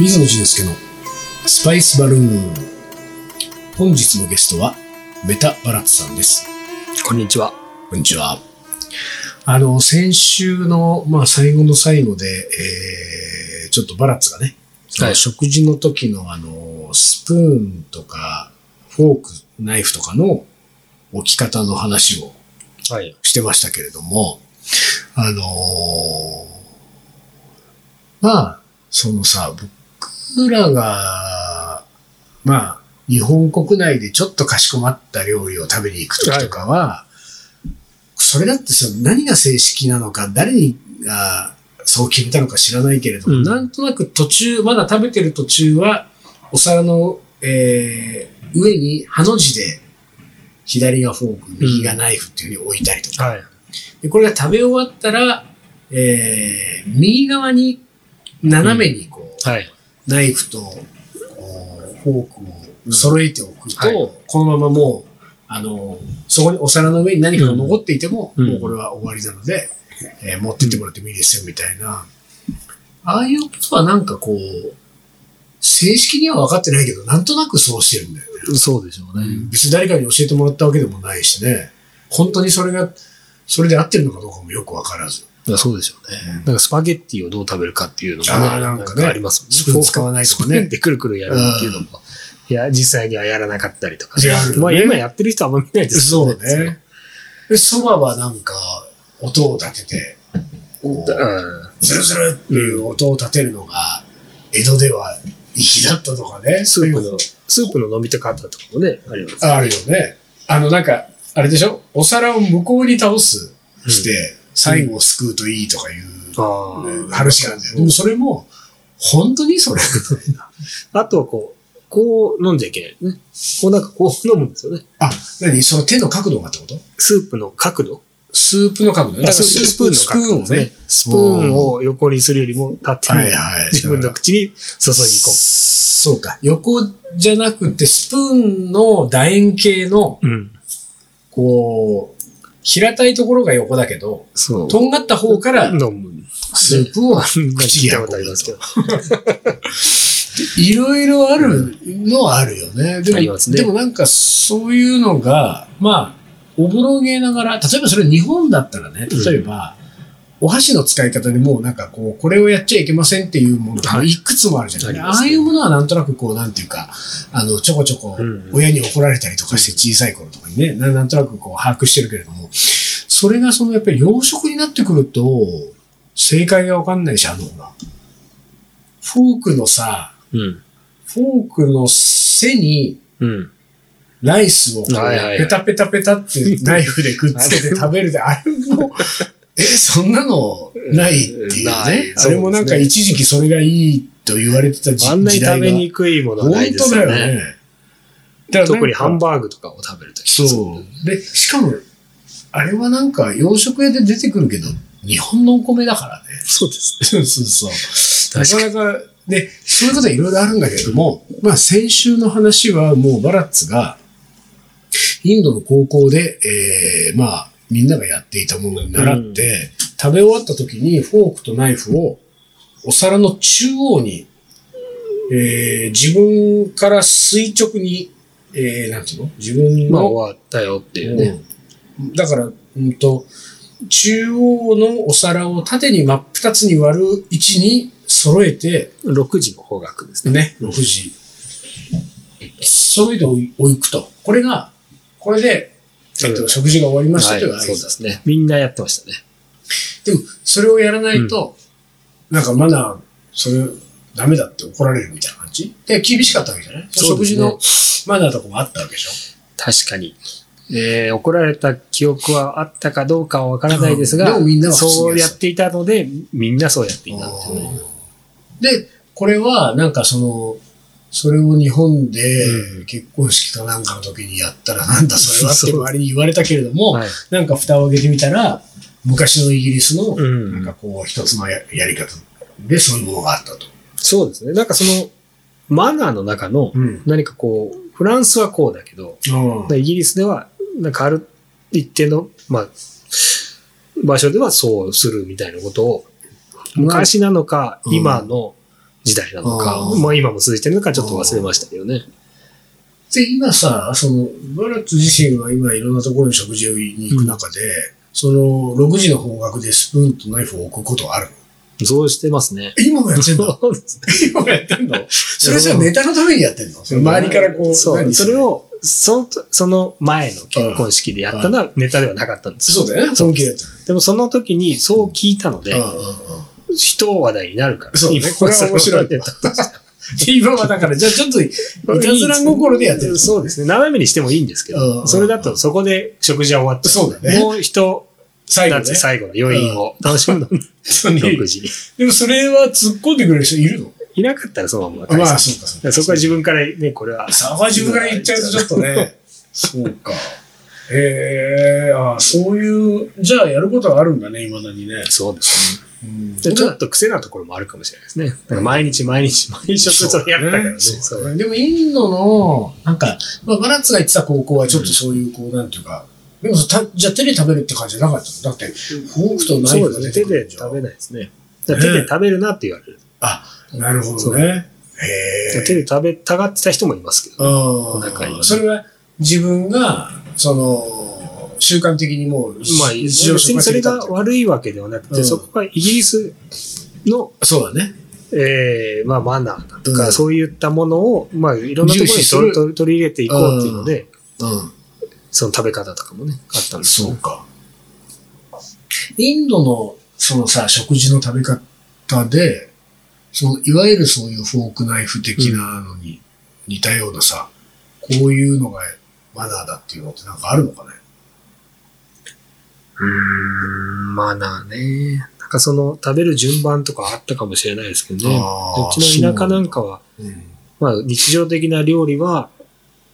水野俊介のスパイスバルーン。本日のゲストはメタバラッツさんです。こんにちは。こんにちは。あの、先週の、まあ、最後の最後で、えー、ちょっとバラッツがね、はい食事の時のあの、スプーンとか、フォーク、ナイフとかの置き方の話をはい。してましたけれども、あのーまあ、そのさ、僕らが、まあ、日本国内でちょっとかしこまった料理を食べに行くときとかは、それだってさ、何が正式なのか、誰にがそう決めたのか知らないけれども、うん。なんとなく途中、まだ食べてる途中は、お皿の、えー上にハの字で、左がフォーク、右がナイフっていうふうに置いたりとか、はい。でこれが食べ終わったら、えー右側に斜めにこう、はい。ナイフとフォークを揃えておくと、はいこのままもう、あの、そこにお皿の上に何かが残っていても、うんもうこれは終わりなので、えー持ってってもらってもいいですよ、みたいな。ああいうことはなんかこう、正式には分かってないけど、なんとなくそうしてるんだよね。そうでしょうね。別に誰かに教えてもらったわけでもないしね。本当にそれが、それで合ってるのかどうかもよく分からず。そうでしょうね。なんかスパゲッティをどう食べるかっていうのもね、なんかねありますもんね。スプーン使わないとかねでくるくるやるっていうのも、いや、実際にはやらなかったりとかまあ今やってる人はあんま見ないですそうね。で、蕎麦はなんか、音を立てて、ズルズルっていう音を立てるのが、江戸では粋だったとかね。スープのスープの飲み方とかもね、あります。あるよね。あの、なんか、あれでしょ？お皿を向こうに倒すして、最後をすくうといいとかいう話があるんだよ。でもそれも、本当にそれみたいな。あ。あとはこう、こう飲んじゃいけないね。こうなんかこう飲むんですよね。あ、何？その手の角度がってこと？スープの角度スープの角度ね。ススプーンのスプーンをね角度ね。。スプーンを横にするよりも縦にはいはい。自分の口に注ぎ込そうか。横じゃなくて、スプーンの楕円形の、む。うん。こう、平たいところが横だけど、そう。とんがった方から。スープを口に運ぶこと。いろいろあるのはあるよね。でも、ねでもなんかそういうのが、まあ、おぼろげながら、例えばそれ日本だったらね、例えば、お箸の使い方でもうなんかこう、これをやっちゃいけませんっていうものがはい。いくつもあるじゃない、あありますね。あいうものはなんとなくこう、なんていうか、あの、ちょこちょこうん親に怒られたりとかして小さい頃とかにね、ななんとなくこう、把握してるけれども、それがそのやっぱり洋食になってくると、正解がわかんないし、あの、ほらフォークのさ、うん。フォークの背にうん。ライスをペタペタペタってナイフでくっつけて食べるで、あれも、え、そんなのないっていうね。あれもなんか一時期それがいいと言われてた時あんなに。食べにくいものはない本当ですよね。だよね。だから特にハンババーグとかを食べるとき。そう。で、しかも、あれはなんか洋食屋で出てくるけど、日本のお米だからね。そうです。そうそうそう。な確かかなか、で、そういうことはいろいろあるんだけれども、まあ先週の話はもうバラッツが、インドの高校で、えー、まあみんながやっていたものに習って、食べ終わった時にフォークとナイフをお皿の中央に、えー、自分から垂直に、えー、なんていうの？自分まあの、終わったよっていうね。うんだから、うんと、中央のお皿を縦に真っ二つに割る位置に揃えて、6時の方角ですね。ね、6時。揃えておくと。これが、これで、えっと、食事が終わりましたという合図そうですね。みんなやってましたね。でも、それをやらないと、なんかマナー、それ、ダメだって怒られるみたいな感じ？で、厳しかったわけじゃない、ね。食事のマナーとかもあったわけでしょ？確かに。えー怒られた記憶はあったかどうかはわからないですうん。が、でもみんそうやっていたので、みんなそうやっていたね。で、これは、なんかその、それを日本でうん結婚式かなんかの時にやったら、なんだそれはって周りに言われたけれども、はい。なんか蓋を開けてみたら、昔のイギリスの、うんなんかこう、一つのややり方でそういうものがあったと。そうですね。なんかその、マナーの中のうん。何かこう、フランスはこうだけど、イギリスでは、なんかある一定の、まあ、場所ではそうするみたいなことを昔なのか、うん今の時代なのか、うんまあ今も続いてるのかちょっと忘れましたけどね。で、今さ、その、バラッツ自身は今いろんなところに食事に行く中で、その、6時の方角でスプーンとナイフを置くことあるの？そうしてますね。今もやってんの？今もやってんの？それじゃネタのためにやってんの？周りからこう、そう、何それを、その、その前の結婚式でやったのはネタではなかったんですよ。そうだよね。本気でやってる。でもその時にそう聞いたので、うんうんうん一話題になるから。そうね今これは面白い 今はだから、じゃあちょっと、いたずら心でやってる。そうですね。斜めにしてもいいんですけどそれだとそこで食事は終わって、そうだねもう一、最後ね。最後の余韻を楽しむの に、本当に6時に。でもそれは突っ込んでくれる人いるの？いなかったらそのまままあ、そうか、そうか。そこは自分からね、これは。そこは自分から言っちゃうとちょっとね。そうか。へえ、あそういう、じゃあやることはあるんだね、未だにね。そうですね。ちょっと癖なところもあるかもしれないですね。だから毎日毎日 毎食それやったからね。そうそうねでもインドの、なんか、まあ、バラッツが行ってた高校はちょっとそういう、こう、なんていうか、でもたじゃあ手で食べるって感じじゃなかったの？だって、フォークとナイフが出てくるで食べないですね。手で食べるなって言われる。あ、なるほどね。へえ。手で食べたがってた人もいますけど。うん中にそれは自分が、その、習慣的にもう、まあ、別にそれが悪いわけではなくて、うん。そこはイギリスの、そうだね。えーまあ、マナーだとか、うん。そういったものを、まあ、いろんなところに取り入れていこうっていうので、うん。その食べ方とかもね、あったんですよそうか。インドの、そのさ、食事の食べ方で、その、いわゆるそういうフォークナイフ的なのに似たようなさ、こういうのがマナーだっていうのってなんかあるのかね？うーん、マナーね。なんかその、食べる順番とかあったかもしれないですけどね。うちの田舎なんかは、うん。まあ、日常的な料理は、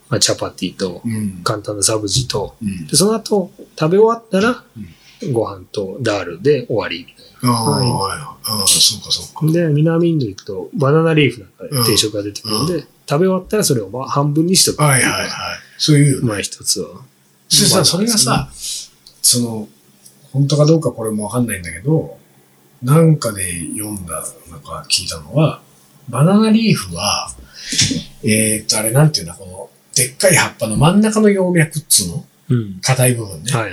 まあ、チャパティと、うん。簡単なサブジと、うんで、その後、食べ終わったら、ご飯とダールで終わりみたいああ、はいはい。ああ、そうかそうか。な。で、南インド行くと、バナナリーフなんか定食が出てくるんで、食べ終わったらそれをまあ半分にしとく。はいはいはい。そういうよねまあ一つは。それさ、それがさ、その、本当かどうかこれもわかんないんだけど、なんかで読んだ、なんか聞いたのは、バナナリーフは、えーっと、あれなんていうんだ、この、でっかい葉っぱの真ん中の葉脈っつうの？うん。硬い部分ね。はい。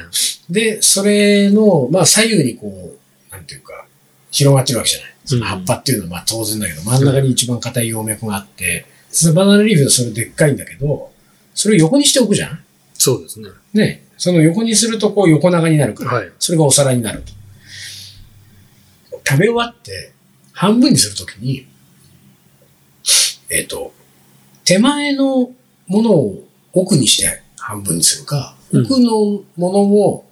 で、それの、まあ左右にこう、なんていうか、広がってるわけじゃない。そのうん葉っぱっていうのはまあ当然だけど、真ん中に一番硬い葉脈があって、そのバナナリーフはそれでっかいんだけど、それを横にしておくじゃんそうですね。ね、その横にするとこう横長になるから、はいそれがお皿になると。食べ終わって、半分にするときに、えっ、と、手前のものを奥にして半分にするか、うん奥のものを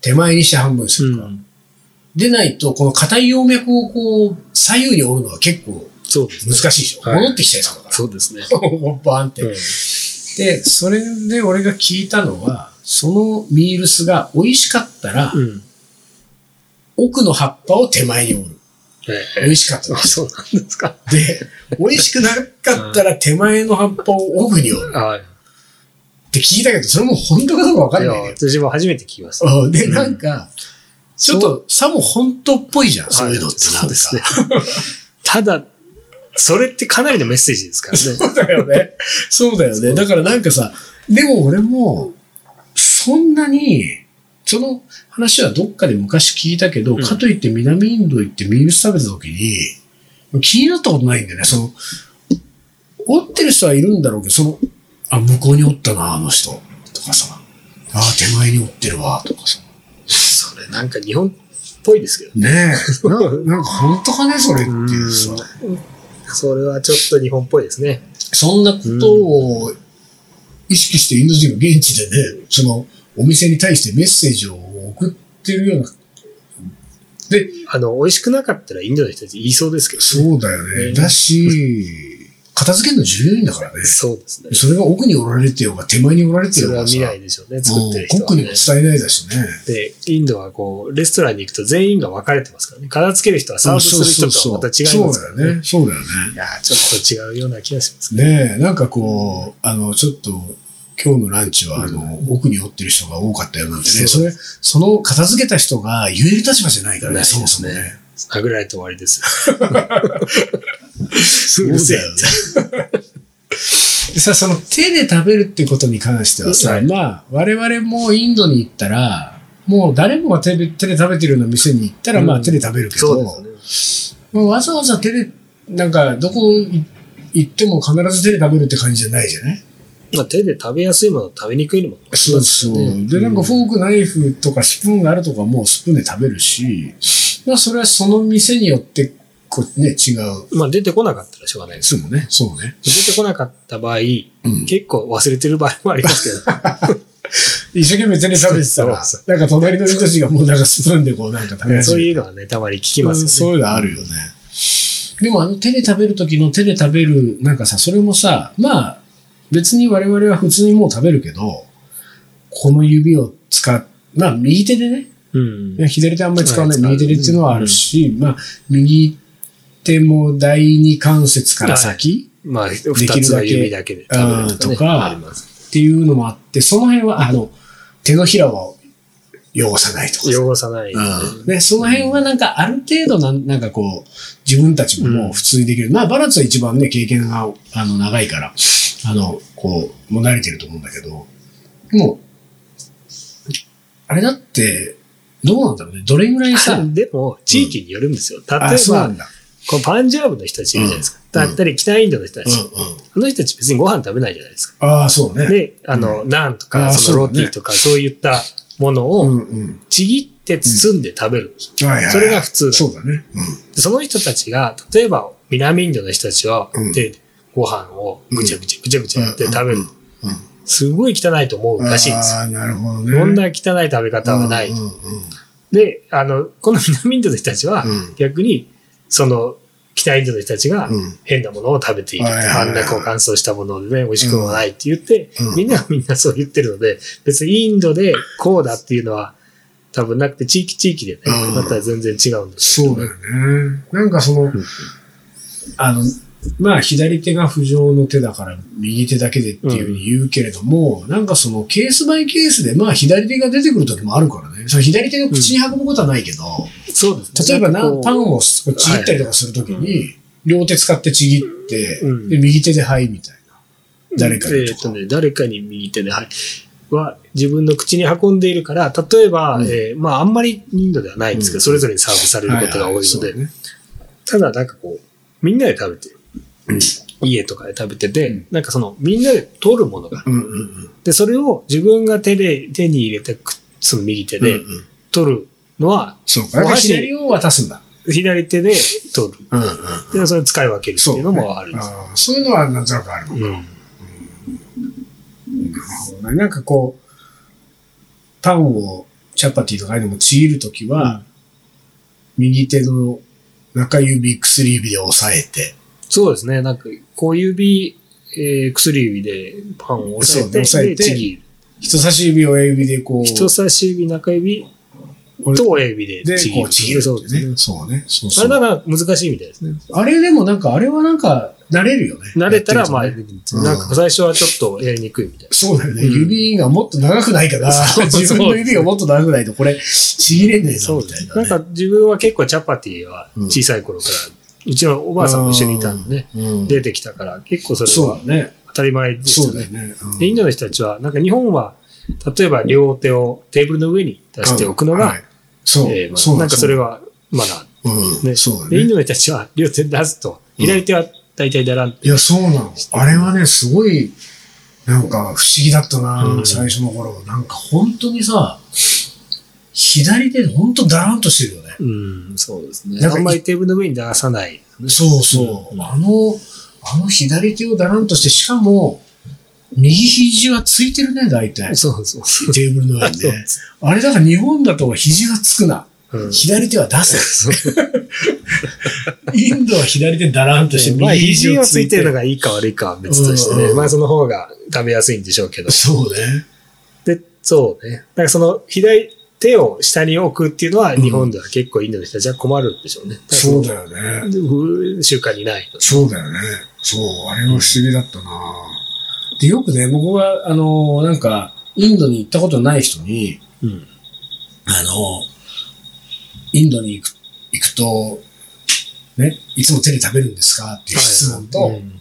手前にして半分にするか。うん。でないと、この硬い葉脈をこう、左右に折るのは結構。難しいでしょ。はい戻ってきちゃいそうだから。そうですね。バーンって。うんで、それで俺が聞いたのは、そのミールスが美味しかったら、うん。奥の葉っぱを手前に折る。え美味しかったあ、そうなんですか。で、美味しくなかったら手前の葉っぱを奥に折る。はい。って聞いたけど、それも本当かどうかわかんないね。私も初めて聞きました。うんで、うんなんか、ちょっとさも本当っぽいじゃん、そういうのってなんですね。ただ、それってかなりのメッセージですからね。そうだよね。そうだよね。だからなんかさ、でも俺も、そんなに、その話はどっかで昔聞いたけど、うんかといって南インド行ってミールス食べた時に、気になったことないんだよね。その、折ってる人はいるんだろうけど、その、あ、向こうに折ったな、あの人。とかさ、あ、手前に折ってるわ、とかさ。それなんか日本っぽいですけど。ねえ。ななんか本当かね、それっていうさ。それはちょっと日本っぽいですね。そんなことを意識してインド人が現地でね、そのお店に対してメッセージを送ってるような。で、あの、美味しくなかったらインドの人たち言いそうですけど、そうだよね。ねだし、片付けるの重要だからね。そうですね。それが奥におられてようが手前におられてようがさ、それは見ないでしょうね、作ってる人は、うんコックにもね。伝えないだしね。で、インドはこう、レストランに行くと全員が分かれてますからね。片付ける人はサーブする人とはまた違いますからね。そうだよね。そうだよね。いやーちょっと違うような気がしますね。ねえ、なんかこう、あの、ちょっと、今日のランチは、あの、奥に寄ってる人が多かったよなんてね、それ、その片付けた人が言える立場じゃないからね、ないですね。そもそもね。殴られて終わりです。そうだよね。でさ、その手で食べるってことに関してはさ、はい。まあ、我々もインドに行ったら、もう誰もが手で手で食べてるような店に行ったら、まあうん手で食べるけそど、うですね。まあわざわざ手で、なんか、どこい行っても必ず手で食べるって感じじゃないじゃない？まあ、手で食べやすいもの、食べにくいものもありますよそうねそう。で、なんかフォーク、ナイフとかスプーンがあるとかもうスプーンで食べるし、まあそれはその店によって、こうね、違う。まあ、出てこなかったらしょうがないです。そうね、そうね。出てこなかった場合、うん結構忘れてる場合もありますけど、一生懸命手で食べてたらなんか隣の人たちがもうなんかスプーンでこうなんか食べ始そうめいうのはね、たまに聞きますよね。そういうのあるよね。でもあの手で食べる時の手で食べる、なんかさ、それもさ、まあ、別に我々は普通にもう食べるけど、この指を使っ、まあ右手でね、うん。左手あんまり使わない。はい。右手でっていうのはあるし、まあ右手も第二関節から先まあ、で二つのきるだけ指だけで食べるとか。っていうのもあって、その辺は、あの、手のひらを汚さないとかさ。汚さない、うん。で、その辺はなんかある程度なん、なんかこう、自分たちももう普通にできる。まあ、バラッツは一番ね、経験があの長いから、あの、こう、もう慣れてると思うんだけど、もう、あれだって、どうなんだろうね。どれぐらいさ、でも、地域によるんですよ。うなばん、だ。このパンジャーブの人たちいるじゃないですか。うんだったり、北インドの人たち。あの人たち別にご飯食べないじゃないですか。ああ、そうね。で、あの、ナンとか、そのロティとか、そういったものうを。ちぎって包んで食べるそれが普通だそうだね。でその人たちが、例えば南インドの人たちはうん、で、ご飯をぐちゃぐちゃぐちゃぐちゃやって食べる。すごい汚いと思うらしいんですよ。なるほどね。そんな汚い食べ方はない。で、あの、この南インドの人たちはうん、逆に、その、北インドの人たちがうん。変なものを食べている。あんなこう乾燥したものでね、美味しくもないって言ってうん、みんながみんなそう言ってるので、別にインドでこうだっていうのは多分なくて、地域地域でね、うん。また全然違うんですそうだよね。なんかその、あの、まあ左手が不浄の手だから右手だけでっていうふうに言うけれども、なんかそのケースバイケースでまあ左手が出てくる時もあるからね。その左手が口に運ぶことはないけど、そうですね。例えばなパンをちぎったりとかするときに、両手使ってちぎって、うん。で右手ではいみたいな。誰かにとかえーとね、誰かに右手で、はい。は自分の口に運んでいるから、例えば、うん。えーまああんまりインドではないんですけど、うん。それぞれにサーブされることが多いので、ただなんかこう、みんなで食べてる。うん家とかで食べてて、うんなんかその、みんなで取るものが。うんうんうん。で、それを自分が手で、手に入れて、くその右手でうんうん取るのは、そうか。だから左を渡すんだ。左手で取る。うんうん。で、それを使い分けるっていうのもあるんです。そういうのはなんとなくあるのか。うん。なんかこう、パンを、チャパティとかああいうのもちぎるときは、右手の中指、薬指で押さえて、そうですね。なんか、小指、えー薬指でパンを押さえて、押さえてでちぎる。人差し指、親指でこう、人差し指、中指と親指ででちぎる。ちぎるそうですね。そうね。そうあそう。れだから難しいみたいですね。あれでもなんか、あれはなんか、慣れるよね。慣れたら、まあ、なんか最初はちょっとやりにくいみたいな。そうだよね。うん指がもっと長くないから、そうそう自分の指がもっと長くないと、これ、ちぎれねえぞ、みたいな、ね。なんか自分は結構チャパティは小さい頃から、うちのおばあさんも一緒にいたんでね、うん、出てきたから、結構それは。当たり前ですよね。そうだよね。うんで、インドの人たちは、なんか日本は、例えば両手をテーブルの上に出しておくのが、はいそう、えーまあそうなんかそれはマナー。うん、ねそうだで、インね。ドの人たちは両手出すと、左手は大体だらんって。いや、そうなの。あれはね、すごい、なんか不思議だったな、うん最初の頃。なんか本当にさ、左手本当だらんとしてるよね。うん、そうですね。なんかあんまりテーブルの上に出さない。そうそう。うんあの、あの左手をだらんとして、しかも、右肘はついてるね、大体。そうそうそう。テーブルの上にね。あれだから日本だと肘がつくな。うん左手は出せ。インドは左手だらんとして、まあ、右肘肘をついてをついてるのがいいか悪いかは別としてね。うんまあ、その方が食べやすいんでしょうけど。そうね。で、そうね。だからその左手を下に置くっていうのは日本では結構インドの人たちは困るんでしょうね。そうだよね。よ。習慣にない。そうだよね。そう、あれは不思議だったな、で、よくね、僕は、あの、なんか、インドに行ったことない人に、うん。あの、インドに行く、行くくと、ね、いつも手で食べるんですか？っていう質問と、うん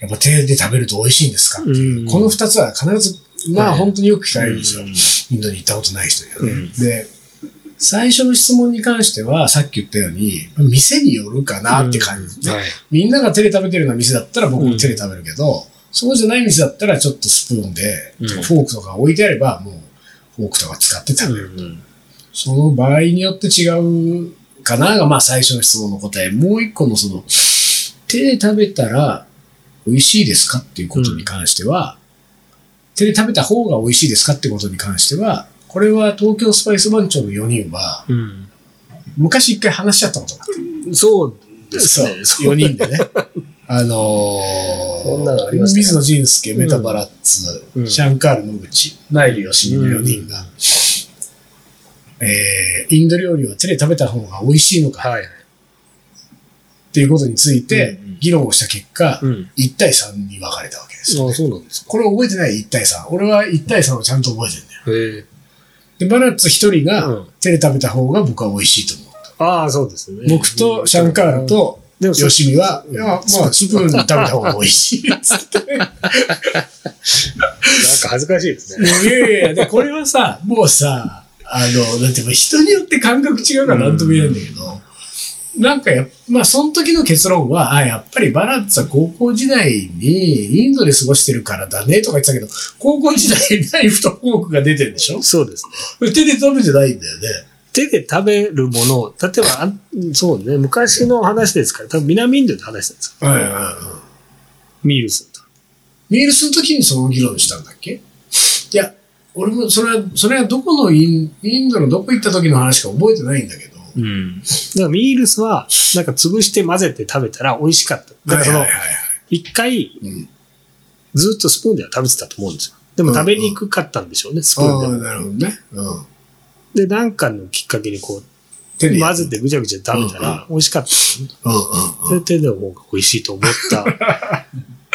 やっぱ手で食べると美味しいんですか？っていう、うんこの二つは必ず、まあはい本当によく聞かれるんですよ。うんインドに行ったことない人にはね。うんで、最初の質問に関しては、さっき言ったように、店によるかなって感じ、ねはいみんなが手で食べてるような店だったら僕も手で食べるけど、そうじゃない店だったらちょっとスプーンで、うんフォークとか置いてあれば、もうフォークとか使って食べる。うんその場合によって違うかなが、まあ最初の質問の答え。もう一個のその、手で食べたら美味しいですかっていうことに関しては、手で食べた方が美味しいですかってことに関しては、これは東京スパイス番長の4人は、うん昔一回話し合ったことがあって。そうですそう、ね。4人でね。あのー、水野仁介、メタバラッツ、うんシャンカール野口、ナイル吉見の4人が、えーインド料理は手で食べた方が美味しいのかはい。っていうことについて議論をした結果、うん。1対3に分かれたわけですよ。あそうなんですか。これ覚えてない？1対3。俺は1対3をちゃんと覚えてるんだよ。で、バラッツ1人がうん手で食べた方が僕は美味しいと思う。ああ、そうですね。僕とシャンカールとでもそ吉見は、うんいや、まあ、スプーンで食べた方が美味しいっつって。なんか恥ずかしいですね。いやいやいや、で、これはさ、もうさ、あの、なんていうか、人によって感覚違うからなんとも言えないんだけど、なんかや、まあ、その時の結論は、あ、やっぱりバラッツは高校時代にインドで過ごしてるからだねとか言ってたけど、高校時代にナイフとフォークが出てるでしょ？そうですね。手で食べてないんだよね。手で食べるものを、例えば、あそうね、昔の話ですから、多分南インドで話したんですよ。はいはいはい。ミールスと。ミールスの時にその議論したんだっけ？いや、俺もそれは、それはどこのインインドのどこ行った時の話か覚えてないんだけど。うん。だからミールスは、なんか潰して混ぜて食べたら美味しかった。だからその。一回、うんずっとスプーンでは食べてたと思うんですよ。でも食べにくかったんでしょうね、スプーンでも。なるほどね。うん。で、なんかのきっかけにこう、混ぜてぐちゃぐちゃ食べたら美味しかった。うんうんそれ手でも美味しいと思った。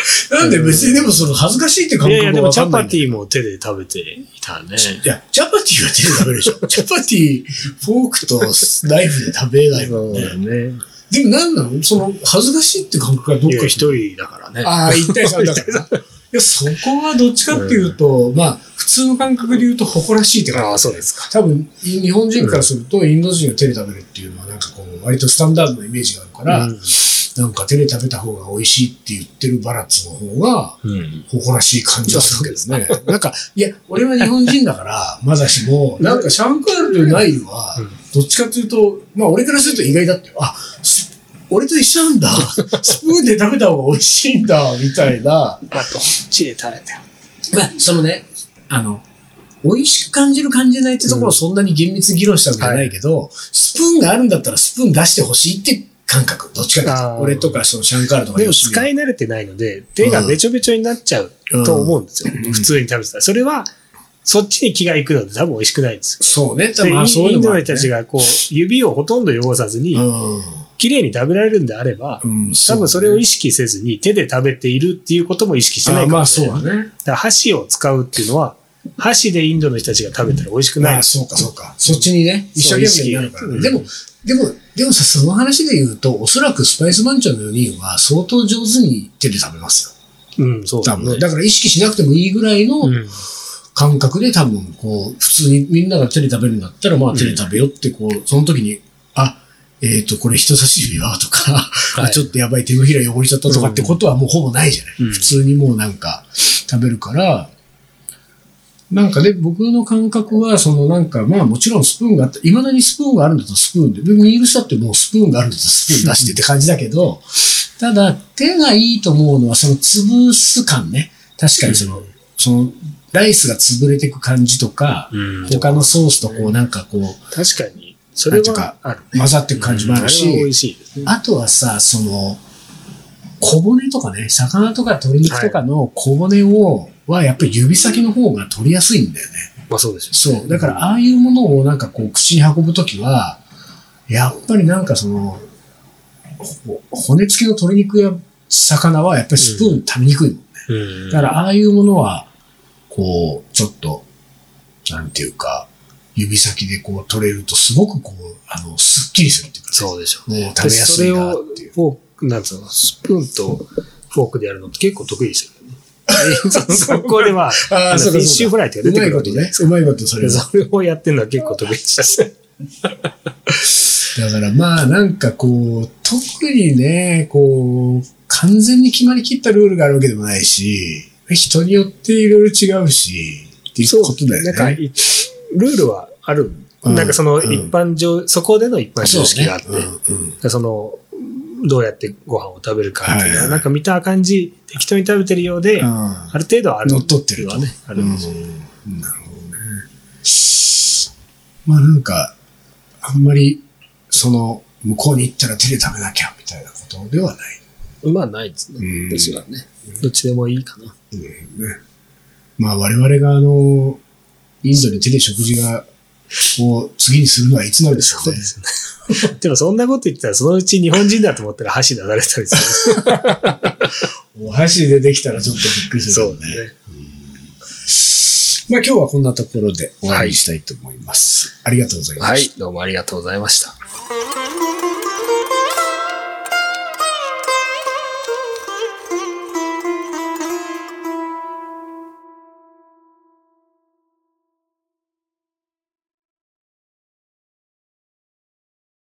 なんで別にでもその恥ずかしいって感覚いやいや、でもチャパティも手で食べていたね。いや、チャパティは手で食べるでしょ。チャパティ、フォークとナイフで食べないもんね。ね。でもなんなの？その恥ずかしいって感覚がどっかに一人だからね。ああ、1対3だからな。いや、そこはどっちかっていうと、まあ、普通の感覚で言うと誇らしいって感覚。ああ、そうですか。多分、い日本人からすると、インド人が手で食べるっていうのは、なんかこう、割とスタンダードなイメージがあるから、うんなんか手で食べた方が美味しいって言ってるバラッツの方が、うん。誇らしい感じはするけどね。なんか、いや、俺は日本人だから、まだしも、なんかシャンカールとナイルはうん、どっちかというと、まあ俺からすると意外だって、あ、ス俺と一緒なんだ。スプーンで食べた方が美味しいんだ、みたいな。あと、チで食べてよ。まあ、そのね、あの、美味しく感じる感じないってところをそんなに厳密に議論したわけじゃないけど、スプーンがあるんだったらスプーン出してほしいって感覚。どっちかと俺とかそのシャンカールとかでも使い慣れてないので、手がべちょべちょになっちゃうと思うんですよ。うん普通に食べてたら。それは、そっちに気がいくので多分美味しくないんですよ。そうね。でまあそういインドのうのもあるね人たちがこう、指をほとんど汚さずに、綺麗に食べられるんであれば、うん。うん。多分それを意識識せずに手で食べているっていうことも意識してないかまあもしれない。そうだね。だから箸を使うっていうのは、箸でインドの人たちが食べたら美味しくないまあ、そうか、そうか。そっちにね、一生懸命になるからね。でも、でも、でもさ、その話で言うと、おそらくスパイス番長の4人は相当上手に手で食べますよ。うん、そうだね。多分。だから意識しなくてもいいぐらいのうん感覚で多分、こう、普通にみんなが手で食べるんだったら、まあ手で食べようって、こう、その時に、あ、えっ、と、これ人差し指はとか、いあちょっとやばい手のひら汚れちゃったとかってことはもうほぼないじゃない。うん普通にもうなんか食べるから、なんかね、僕の感覚は、そのなんか、まあもちろんスプーンがあった、未だにスプーンがあるんだとスプーンで、でミールスだってもうスプーンがあるんだとスプーン出してって感じだけど、ただ手がいいと思うのはその潰す感ね。確かにその、その、ライスが潰れていく感じとか、うん他のソースとこうなんかこう、確かに、それはある。混ざっていく感じもあるし。あとはさ、その、小骨とかね、魚とか鶏肉とかの小骨を、はやっぱり指先の方が取りやすいんだよね。まあそうですよねそう。だから、ああいうものをなんかこう、口に運ぶときは、やっぱりなんかその、ほ骨付きの鶏肉や魚はやっぱりスプーン食べにくいもんね。うんだから、ああいうものは、こう、ちょっと、なんていうか、指先でこう取れるとすごくこう、あの、すっきりするっていうかそうでしょうもう食べやすいなっていう。なんつうの、スプーンとフォークでやるのって結構得意でしたよね。その学校では、フィッシュフライってうまいことね。うまいことそれは。それをやってるのは結構得意でしたね。だからまあなんかこう、特にね、こう、完全に決まりきったルールがあるわけでもないし、人によっていろいろ違うし、っていうことだよね。なんかい、ルールはある。うんなんかそのうん一般上、そこでの一般常識があって、そうねうんうんその、どうやってご飯を食べるかっていうのは、はいはいなんか見た感じ、適当に食べてるようで、ある程度はある。乗っ取ってるとはね、あるんですよ。うんなるほどね。まあなんか、あんまり、その、向こうに行ったら手で食べなきゃみたいなことではない。まあないですね。うんですがね。どっちでもいいかな。うんね、まあ我々があの、インドで手で食事が、を次にするのはいつなんでしょうね。すね。でもそんなこと言ったら、そのうち日本人だと思ったら箸出されたりする。お箸でできたらちょっとびっくりするね。うね。まあ今日はこんなところで終わりにしたいと思います。ありがとうございました。はい、どうもありがとうございました。